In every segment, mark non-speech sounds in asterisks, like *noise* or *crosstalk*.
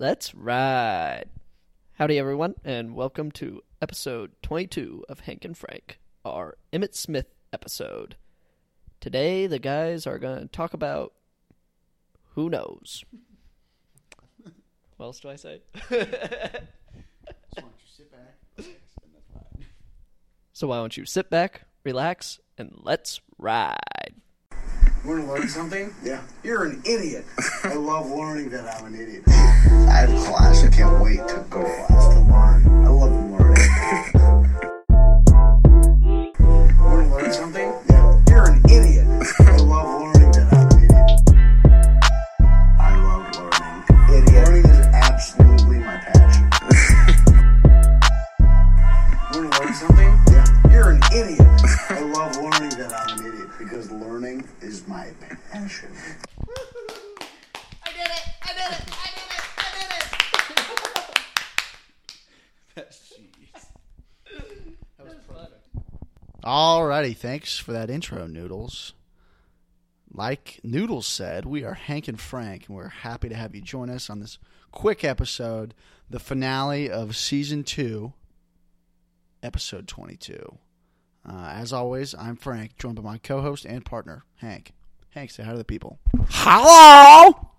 Let's ride. Howdy, everyone, and welcome to episode 22 of Hank and Frank, our Emmitt Smith episode. Today, the guys are going to talk about who knows. What else do I say? so, why don't you sit back, relax, and let's ride? You want to learn something? Yeah. You're an idiot. *laughs* I love learning that I'm an idiot. I have class. I can't wait to go to class to learn. I love learning. *laughs* Thanks for that intro, Noodles. Like Noodles said, we are Hank and Frank, and we're happy to have you join us on this quick episode, the finale of season two, episode 22. Uh, as always, I'm Frank, joined by my co host and partner, Hank. Hank, say hi to the people. Hello.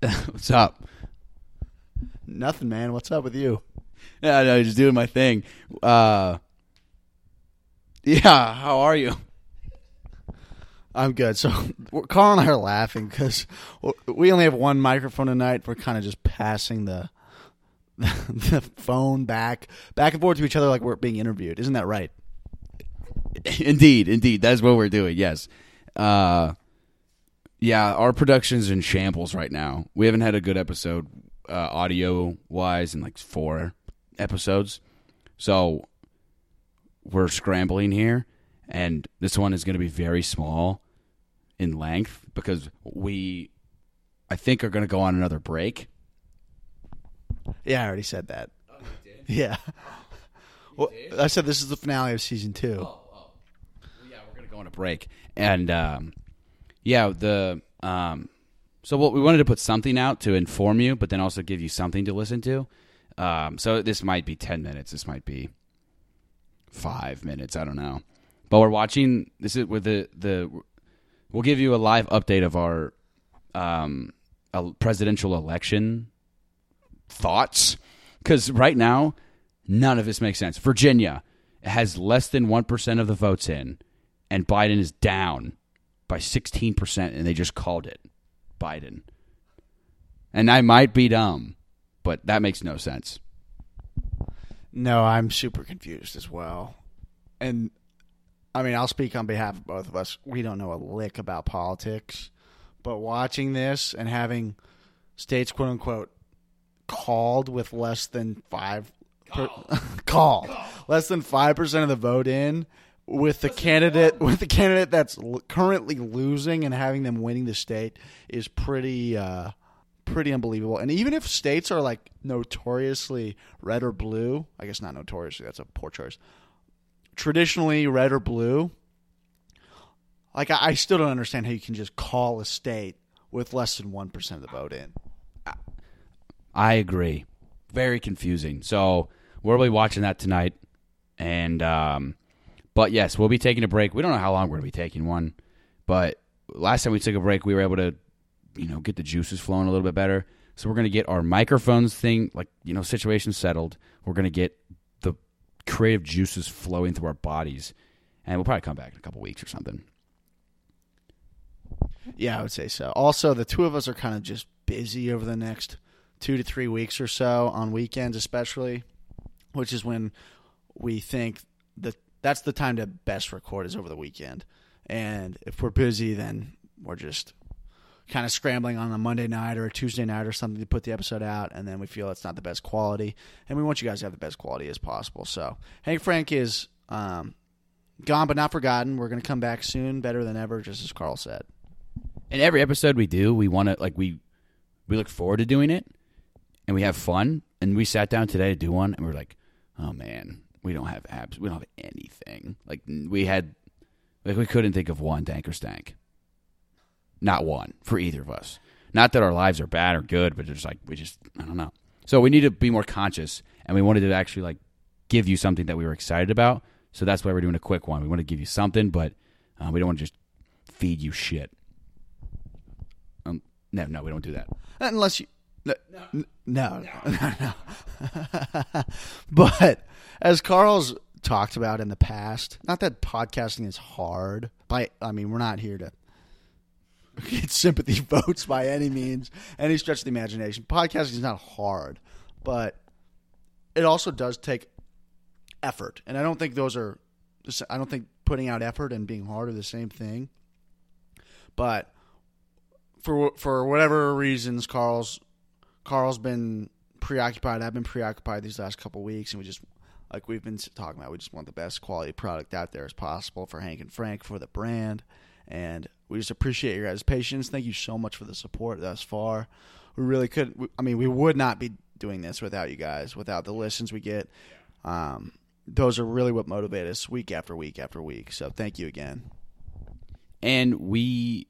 *laughs* What's up? Nothing, man. What's up with you? Yeah, no, just doing my thing. Uh, yeah, how are you? I'm good. So Carl and I are laughing because we only have one microphone tonight. We're kind of just passing the *laughs* the phone back back and forth to each other like we're being interviewed. Isn't that right? indeed, indeed, that's what we're doing. Yes. Uh, yeah, our production's in shambles right now. We haven't had a good episode, uh, audio wise, in like four episodes. So we're scrambling here, and this one is going to be very small in length because we, I think, are going to go on another break. Yeah, I already said that. *laughs* Yeah. Well, I said this is the finale of season two. yeah, we're gonna go on a break, and um, yeah, the um, so what we wanted to put something out to inform you, but then also give you something to listen to. Um, so this might be ten minutes. This might be five minutes. I don't know, but we're watching. This is with the the. We'll give you a live update of our um, presidential election thoughts because right now none of this makes sense. Virginia has less than 1% of the votes in, and Biden is down by 16%, and they just called it Biden. And I might be dumb, but that makes no sense. No, I'm super confused as well. And I mean, I'll speak on behalf of both of us. We don't know a lick about politics, but watching this and having states, quote unquote, called with less than five per, *laughs* call less than five percent of the vote in with the candidate with the candidate that's l- currently losing and having them winning the state is pretty uh, pretty unbelievable. And even if states are like notoriously red or blue, I guess not notoriously, that's a poor choice. Traditionally red or blue, like I, I still don't understand how you can just call a state with less than one percent of the vote in. I agree. Very confusing. So we'll be watching that tonight. And um but yes, we'll be taking a break. We don't know how long we're gonna be taking one, but last time we took a break we were able to, you know, get the juices flowing a little bit better. So we're gonna get our microphones thing, like, you know, situation settled. We're gonna get the creative juices flowing through our bodies. And we'll probably come back in a couple weeks or something. Yeah, I would say so. Also, the two of us are kind of just busy over the next two to three weeks or so on weekends, especially, which is when we think that that's the time to best record is over the weekend. And if we're busy, then we're just kind of scrambling on a Monday night or a Tuesday night or something to put the episode out, and then we feel it's not the best quality, and we want you guys to have the best quality as possible. So Hank Frank is um, gone but not forgotten. We're going to come back soon, better than ever, just as Carl said. In every episode we do, we want to like we we look forward to doing it, and we have fun. And we sat down today to do one, and we are like, oh man, we don't have apps, we don't have anything. Like we had, like we couldn't think of one dank or stank. Not one for either of us. Not that our lives are bad or good, but just like we just I don't know. So we need to be more conscious, and we wanted to actually like give you something that we were excited about. So that's why we're doing a quick one. We want to give you something, but uh, we don't want to just feed you shit. Um, no, no, we don't do that. unless you no no no, *laughs* no, no. *laughs* but as carl's talked about in the past not that podcasting is hard by i mean we're not here to get *laughs* sympathy votes by any means any stretch of the imagination podcasting is not hard but it also does take effort and i don't think those are i don't think putting out effort and being hard are the same thing but for for whatever reasons, Carl's Carl's been preoccupied. I've been preoccupied these last couple weeks, and we just like we've been talking about. We just want the best quality product out there as possible for Hank and Frank for the brand, and we just appreciate your guys' patience. Thank you so much for the support thus far. We really could. not I mean, we would not be doing this without you guys, without the listens we get. Um, those are really what motivate us week after week after week. So thank you again. and we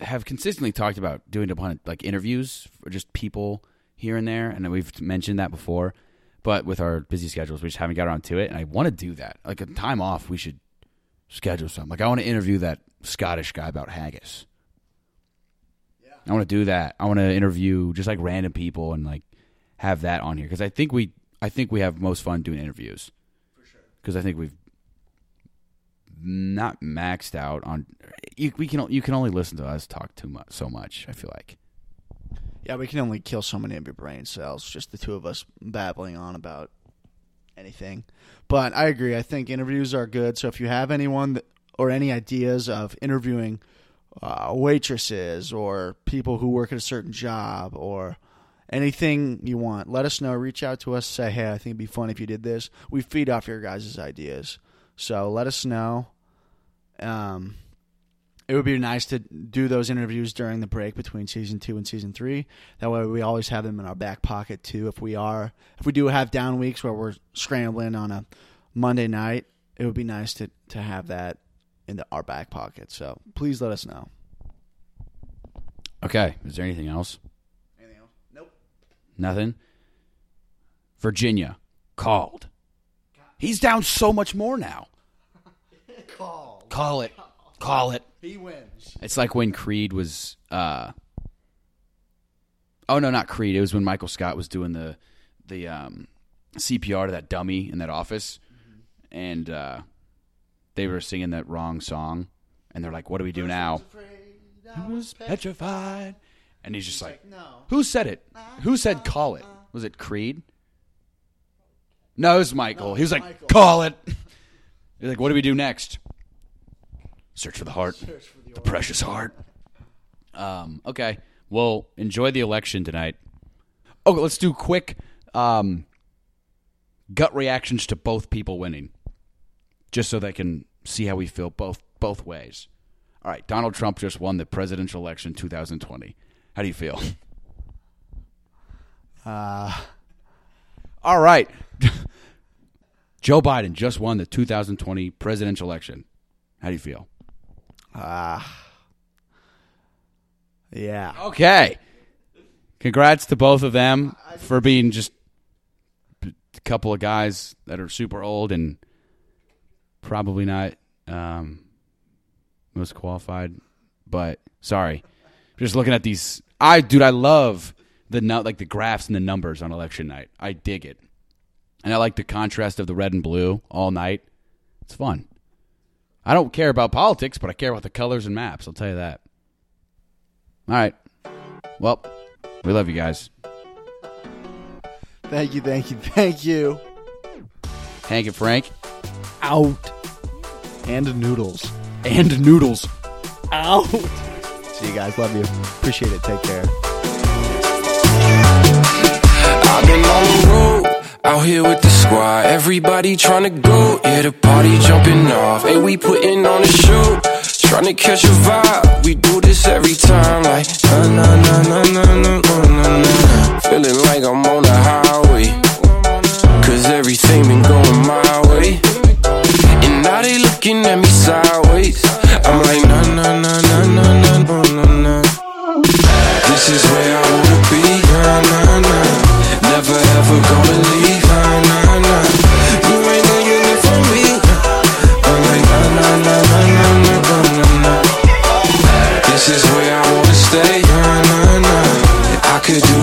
have consistently talked about doing of like interviews for just people here and there, and we've mentioned that before. But with our busy schedules, we just haven't got around to it. And I want to do that. Like a time off, we should schedule some. Like I want to interview that Scottish guy about haggis. Yeah. I want to do that. I want to interview just like random people and like have that on here because I think we I think we have most fun doing interviews. For sure. Because I think we've not maxed out on you. We can you can only listen to us talk too much so much. I feel like Yeah, we can only kill so many of your brain cells, just the two of us babbling on about anything. But I agree. I think interviews are good. So if you have anyone that, or any ideas of interviewing uh, waitresses or people who work at a certain job or anything you want, let us know. Reach out to us. Say, hey, I think it'd be fun if you did this. We feed off your guys' ideas. So let us know. Um, it would be nice to do those interviews during the break between season two and season three. That way, we always have them in our back pocket too. If we are, if we do have down weeks where we're scrambling on a Monday night, it would be nice to to have that in the, our back pocket. So please let us know. okay. Is there anything else? Anything else? Nope. Nothing. Virginia called. He's down so much more now. *laughs* Call. Call it. Call it. He wins. It's like when Creed was. uh Oh no, not Creed. It was when Michael Scott was doing the the um, CPR to that dummy in that office, and uh, they were singing that wrong song, and they're like, "What do we do now?" I was petrified, and he's just like, No. "Who said it? Who said call it? Was it Creed?" No, it was Michael. he was like. "Call it." *laughs* He's like, "What do we do next?" Search for the heart, the precious heart. Um, okay. Well, enjoy the election tonight. Okay, let's do quick um, gut reactions to both people winning, just so they can see how we feel both both ways. All right, Donald Trump just won the presidential election 2020. How do you feel? *laughs* Uh, All right. *laughs* Joe Biden just won the 2020 presidential election. How do you feel? uh, yeah. Okay. Congrats to both of them for being just a couple of guys that are super old and probably not um, most qualified. But sorry, just looking at these. I dude, I love the like the graphs and the numbers on election night. I dig it, and I like the contrast of the red and blue all night. It's fun. I don't care about politics, but I care about the colors and maps. I'll tell you that. All right. Well, we love you guys. Thank you, thank you, thank you. Hank and Frank Out. And noodles. and Noodles. Out. See you guys. Love you. Appreciate it. Take care. I've been on the road, out here with the squad. Everybody tryna go, yeah, the party jumping off. And we putting on a show, tryna catch a vibe. We do this every time, like na na na na na na na na. Feeling like I'm on the highway, cause everything been going my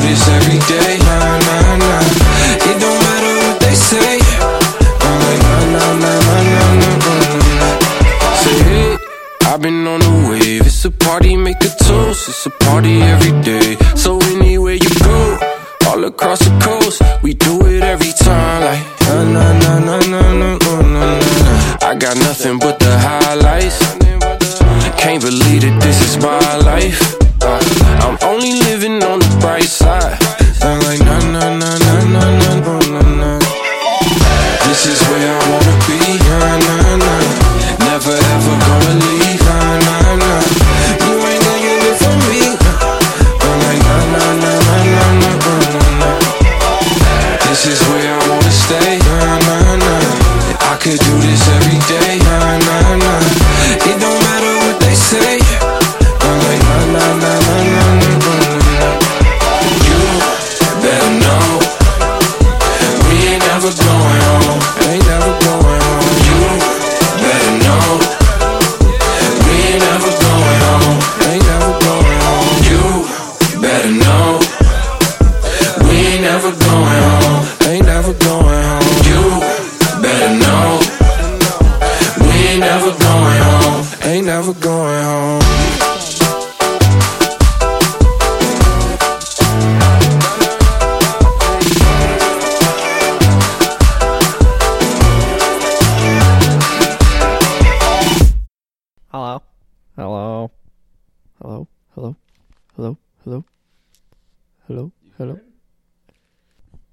this every day. Nah, nah, nah. It don't matter what they say. I'm like, nah, nah, nah, nah, nah, nah, nah, nah. Say, hey, I've been on the wave. It's a party, make a toast. It's a party every day. So anywhere you go, all across the coast, we do it every time. Like, nah, nah, nah, nah, nah, nah, nah, nah, nah. I got nothing but the highlights. Can't believe that this is my life.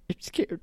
I'm scared.